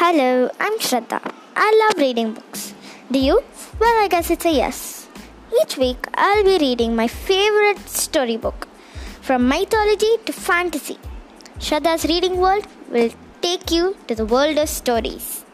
Hello, I'm Shraddha. I love reading books. Do you? Well, I guess it's a yes. Each week, I'll be reading my favorite storybook, from mythology to fantasy. Shraddha's reading world will take you to the world of stories.